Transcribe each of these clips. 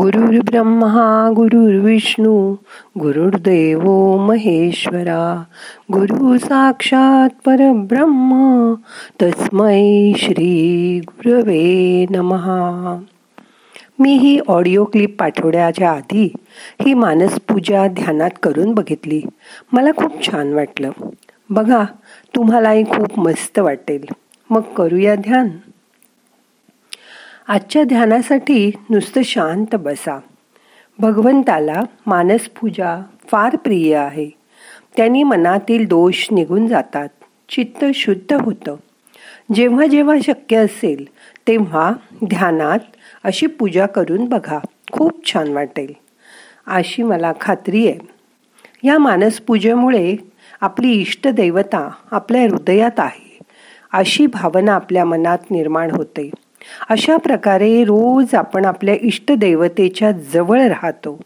गुरुर् ब्रह्मा गुरुर्विष्णू गुरुर्देव महेश्वरा गुरु साक्षात परब्रह्म तस्मै श्री गुरवे नमहा मी ही ऑडिओ क्लिप पाठवण्याच्या आधी ही मानसपूजा ध्यानात करून बघितली. मला खूप छान वाटलं. बघा तुम्हालाही खूप मस्त वाटेल. मग करूया ध्यान. आजच्या ध्यानासाठी नुसतं शांत बसा. भगवंताला मानसपूजा फार प्रिय आहे. त्यांनी मनातील दोष निघून जातात. चित्त शुद्ध होतं. जेव्हा जेव्हा शक्य असेल तेव्हा ध्यानात अशी पूजा करून बघा. खूप छान वाटेल. अशी मला खात्री आहे. या मानसपूजेमुळे आपली इष्टदैवता आपल्या हृदयात आहे. अशी भावना आपल्या मनात निर्माण होते. अशा प्रकारे रोज आपण आपल्या इष्टदेवतेच्या जवळ राहतो.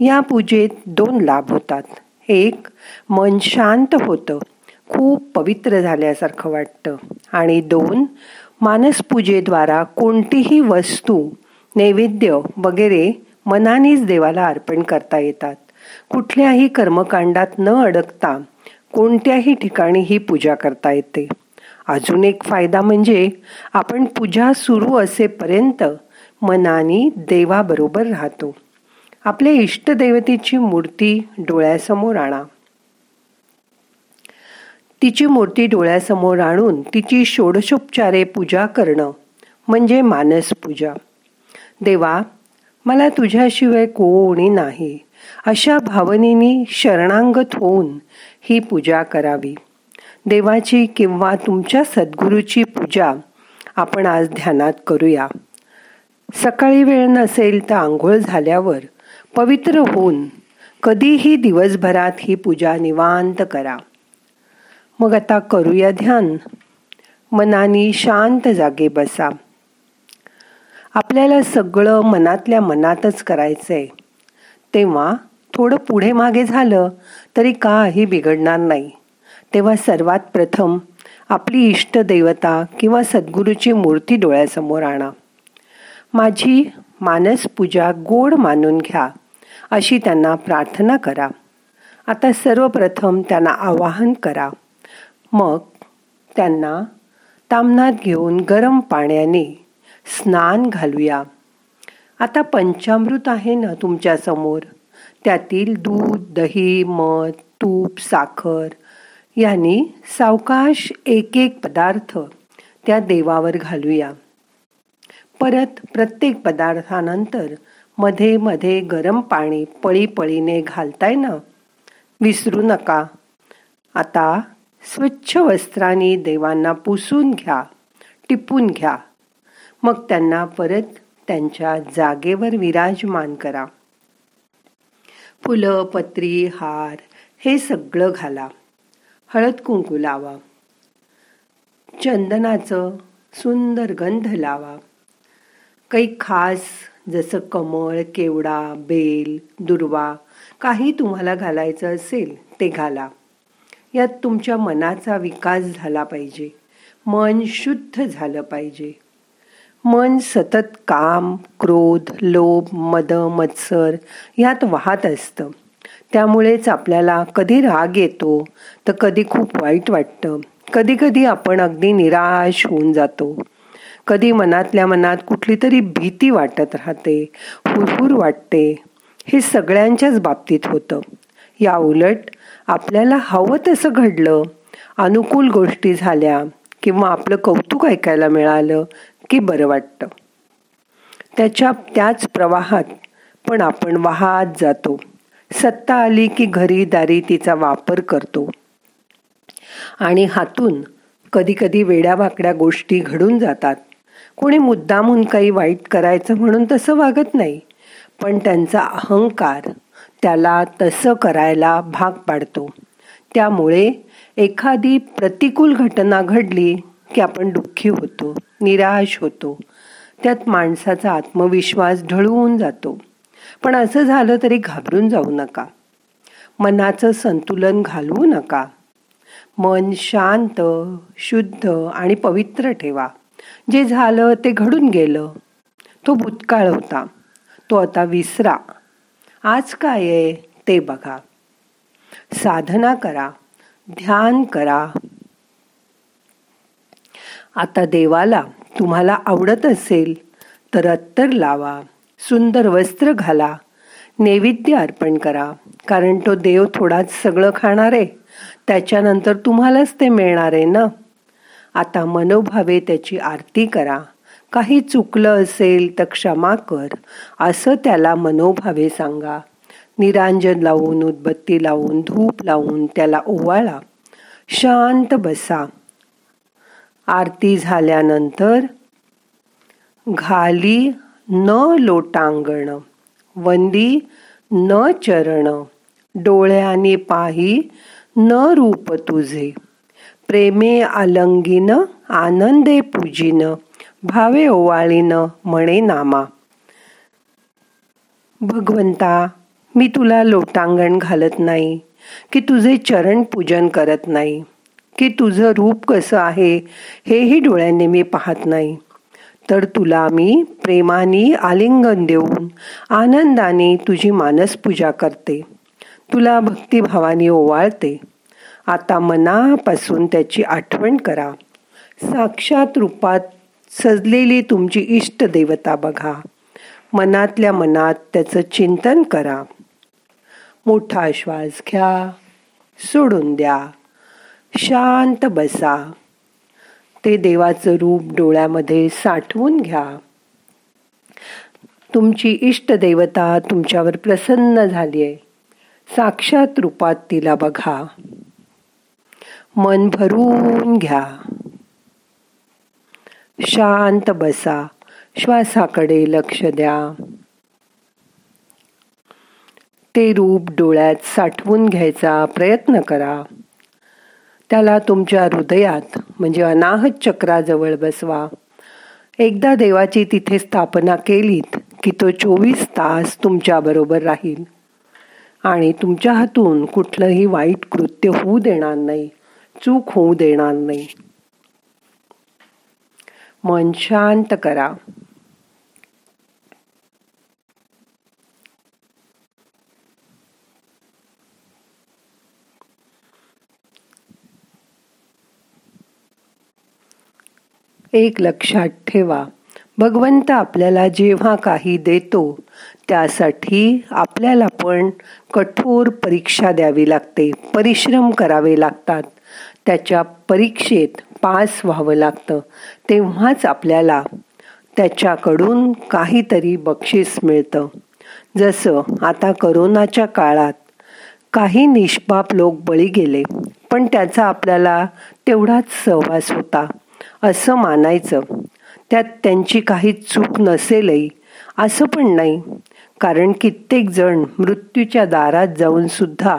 या पूजेत दोन लाभ होतात. एक मन शांत होतं. खूप पवित्र झाल्यासारखं वाटतं. आणि दोन मानसपूजेद्वारा कोणतीही वस्तू नैवेद्य वगैरे मनानेच देवाला अर्पण करता येतात. कुठल्याही कर्मकांडात न अडकता कोणत्याही ठिकाणी ही पूजा करता येते. अजून एक फायदा म्हणजे आपण पूजा सुरू असेपर्यंत मनाने देवाबरोबर राहतो. आपल्या इष्टदेवतेची मूर्ती डोळ्यासमोर आणा. तिची मूर्ती डोळ्यासमोर आणून तिची षोडशोपचारे पूजा करणं म्हणजे मानस पूजा. देवा मला तुझ्याशिवाय कोणी नाही. अशा भावनेनी शरणांगत होऊन ही पूजा करावी. देवाची किंवा तुमच्या सद्गुरूची पूजा आपण आज ध्यानात करूया. सकाळी वेळ नसेल तर आंघोळ झाल्यावर पवित्र होऊन कधीही दिवसभरात ही पूजा निवांत करा. मग आता करूया ध्यान. मनानी शांत जागे बसा. आपल्याला सगळं मनातल्या मनातच करायचंय. तेव्हा थोडं पुढे मागे झालं तरी काही बिघडणार नाही. तेव्हा सर्वात प्रथम आपली इष्ट देवता किंवा सद्गुरूची मूर्ती डोळ्यासमोर आणा. माझी मानसपूजा गोड मानून घ्या अशी त्यांना प्रार्थना करा. आता सर्वप्रथम त्यांना आवाहन करा. मग त्यांना तामनात घेऊन गरम पाण्याने स्नान घालूया. आता पंचामृत आहे ना तुमच्यासमोर. त्यातील दूध दही मध तूप साखर यांनी सावकाश एक एक पदार्थ त्या देवावर घालूया. परत प्रत्येक पदार्थानंतरमध्ये मध्ये गरम पाणी पळी पळीने घालताय ना? विसरू नका. आता स्वच्छ वस्त्राने देवांना पुसून घ्या टिपून घ्या. मग त्यांना परत त्यांच्या जागेवर विराजमान करा. फुलं पत्री हार हे सगळं घाला. हळद कुंकू लावा. चंदनाचं सुंदर गंध लावा. काही खास जसं कमळ केवडा बेल दुर्वा काही तुम्हाला घालायचं असेल ते घाला. यात तुमच्या मनाचा विकास झाला पाहिजे. मन शुद्ध झालं पाहिजे. मन सतत काम क्रोध लोभ मद मत्सर यात वाहत असतं. त्यामुळेच आपल्याला कधी राग येतो तर कधी खूप वाईट वाटतं. कधी कधी आपण अगदी निराश होऊन जातो. कधी मनातल्या मनात कुठली तरी भीती वाटत राहते हुरहुर वाटते. हे सगळ्यांच्याच बाबतीत होतं. या उलट आपल्याला हवं तसं घडलं अनुकूल गोष्टी झाल्या किंवा आपलं कौतुक ऐकायला मिळालं की बरं वाटतं. त्याच्या त्याच प्रवाहात पण आपण वाहत जातो. सत्ता आली की घरी दारी तिचा वापर करतो. आणि हातून कधी कधी वेड्या गोष्टी घडून जातात. कोणी मुद्दामून काही वाईट करायचं म्हणून तसं वागत नाही. पण त्यांचा अहंकार त्याला तसं करायला भाग पाडतो. त्यामुळे एखादी प्रतिकूल घटना घडली की आपण दुःखी होतो निराश होतो. त्यात माणसाचा आत्मविश्वास ढळून जातो. पण असं झालं तरी घाबरून जाऊ नका. मनाचं संतुलन घालवू नका. मन शांत शुद्ध आणि पवित्र ठेवा. जे झालं ते घडून गेलं. तो भूतकाळ होता. तो आता विसरा. आज काय आहे ते बघा. साधना करा. ध्यान करा. आता देवाला तुम्हाला आवडत असेल तर अत्तर लावा. सुंदर वस्त्र घाला. नैवेद्य अर्पण करा. कारण तो देव थोडाच सगळं खाणार. आहे त्याच्यानंतर तुम्हालाच ते मिळणार आहे ना? आता मनोभावे त्याची आरती करा. काही चुकलं असेल तर क्षमा कर. असं त्याला मनोभावे सांगा. निरांजन लावून उदबत्ती लावून धूप लावून त्याला ओवाळा. शांत बसा. आरती झाल्यानंतर घाली न लोटांगण वंदी न चरण डोळ्याने पाही न रूप तुझे. प्रेमे आलंगीन आनंदे पूजिन भावे ओवाळीन म्हणे नामा. भगवंता मी तुला लोटांगण घालत नाही की तुझे चरण पूजन करत नाही की तुझं रूप कसं आहे हेही डोळ्यांनी मी पाहत नाही. तर तुला मी प्रेमाने आलिंगन देऊन आनंदाने तुझी मानसपूजा करते. तुला भक्तिभावाने ओवाळते. आता मनापासून त्याची आठवण करा. साक्षात रूपात सजलेली तुमची इष्ट देवता बघा. मनातल्या मनात त्याचं चिंतन करा. मोठा श्वास घ्या सोडून द्या. शांत बसा. ते देवाचं रूप डोळ्यामध्ये साठवून घ्या. तुमची इष्ट देवता तुमच्यावर प्रसन्न झाली आहे साक्षात रूपात तिला बघा. मन भरून घ्या. शांत बसा. श्वासाकडे लक्ष द्या. ते रूप डोळ्यात साठवून घ्यायचा प्रयत्न करा. त्याला तुमच्या हृदयात म्हणजे अनाहत चक्राजवळ बसवा. एकदा देवाची तिथे स्थापना केलीत की तो चोवीस तास तुमच्या बरोबर राहील. आणि तुमच्या हातून कुठलंही वाईट कृत्य होऊ देणार नाही चूक होऊ देणार नाही. मन शांत करा. एक लक्षात ठेवा. भगवंत आपल्याला जेव्हा काही देतो त्यासाठी आपल्याला पण कठोर परीक्षा द्यावी लागते परिश्रम करावे लागतात. त्याच्या परीक्षेत पास व्हावं लागतं. तेव्हाच आपल्याला त्याच्याकडून काहीतरी बक्षीस मिळतं. जसं आता करोनाच्या काळात काही निष्पाप लोक बळी गेले पण त्याचा आपल्याला तेवढाच सहवास होता. असं मानायचं. त्यात त्यांची काही चूक नसेलही. असं पण नाही. कारण कित्येक जण मृत्यूच्या दारात जाऊन सुद्धा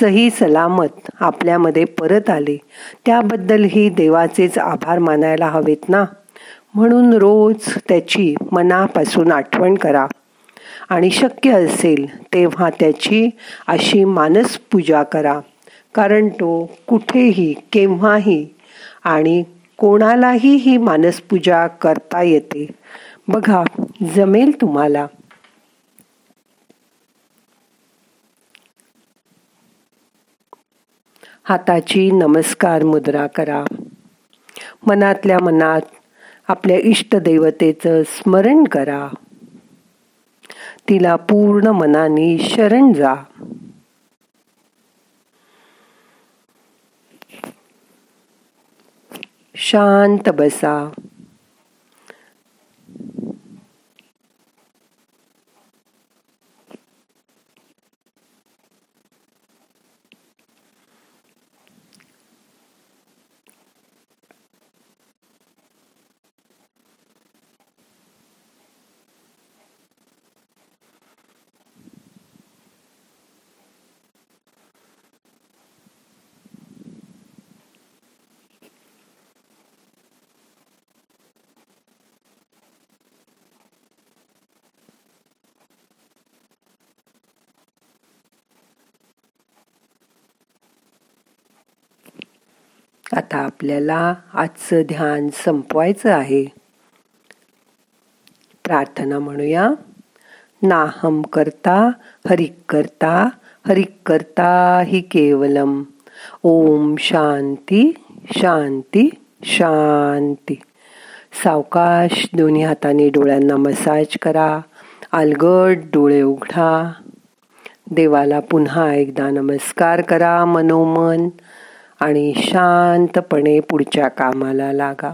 सही सलामत आपल्यामध्ये परत आले. त्याबद्दलही देवाचेच आभार मानायला हवेत ना? म्हणून रोज त्याची मनापासून आठवण करा. आणि शक्य असेल तेव्हा त्याची अशी मानस पूजा करा. कारण तो कुठेही केव्हाही आणि कोणालाही ही मानसपूजा करता येते. बघा जमेल तुम्हाला. हाताची नमस्कार मुद्रा करा. मनातल्या मनात आपल्या इष्ट देवतेचं स्मरण करा. तिला पूर्ण मनाने शरण जा. शांत बसा. आता आपल्याला आजचं ध्यान संपवायचं आहे. प्रार्थना म्हणूया. नाहम करता हरिक करता हरिक करता हि केवलम. ओम शांती शांती शांती. सावकाश दोन्ही हाताने डोळ्यांना मसाज करा. अलगट डोळे उघडा. देवाला पुन्हा एकदा नमस्कार करा मनोमन. आणि शांतपणे पुढच्या कामाला लागा.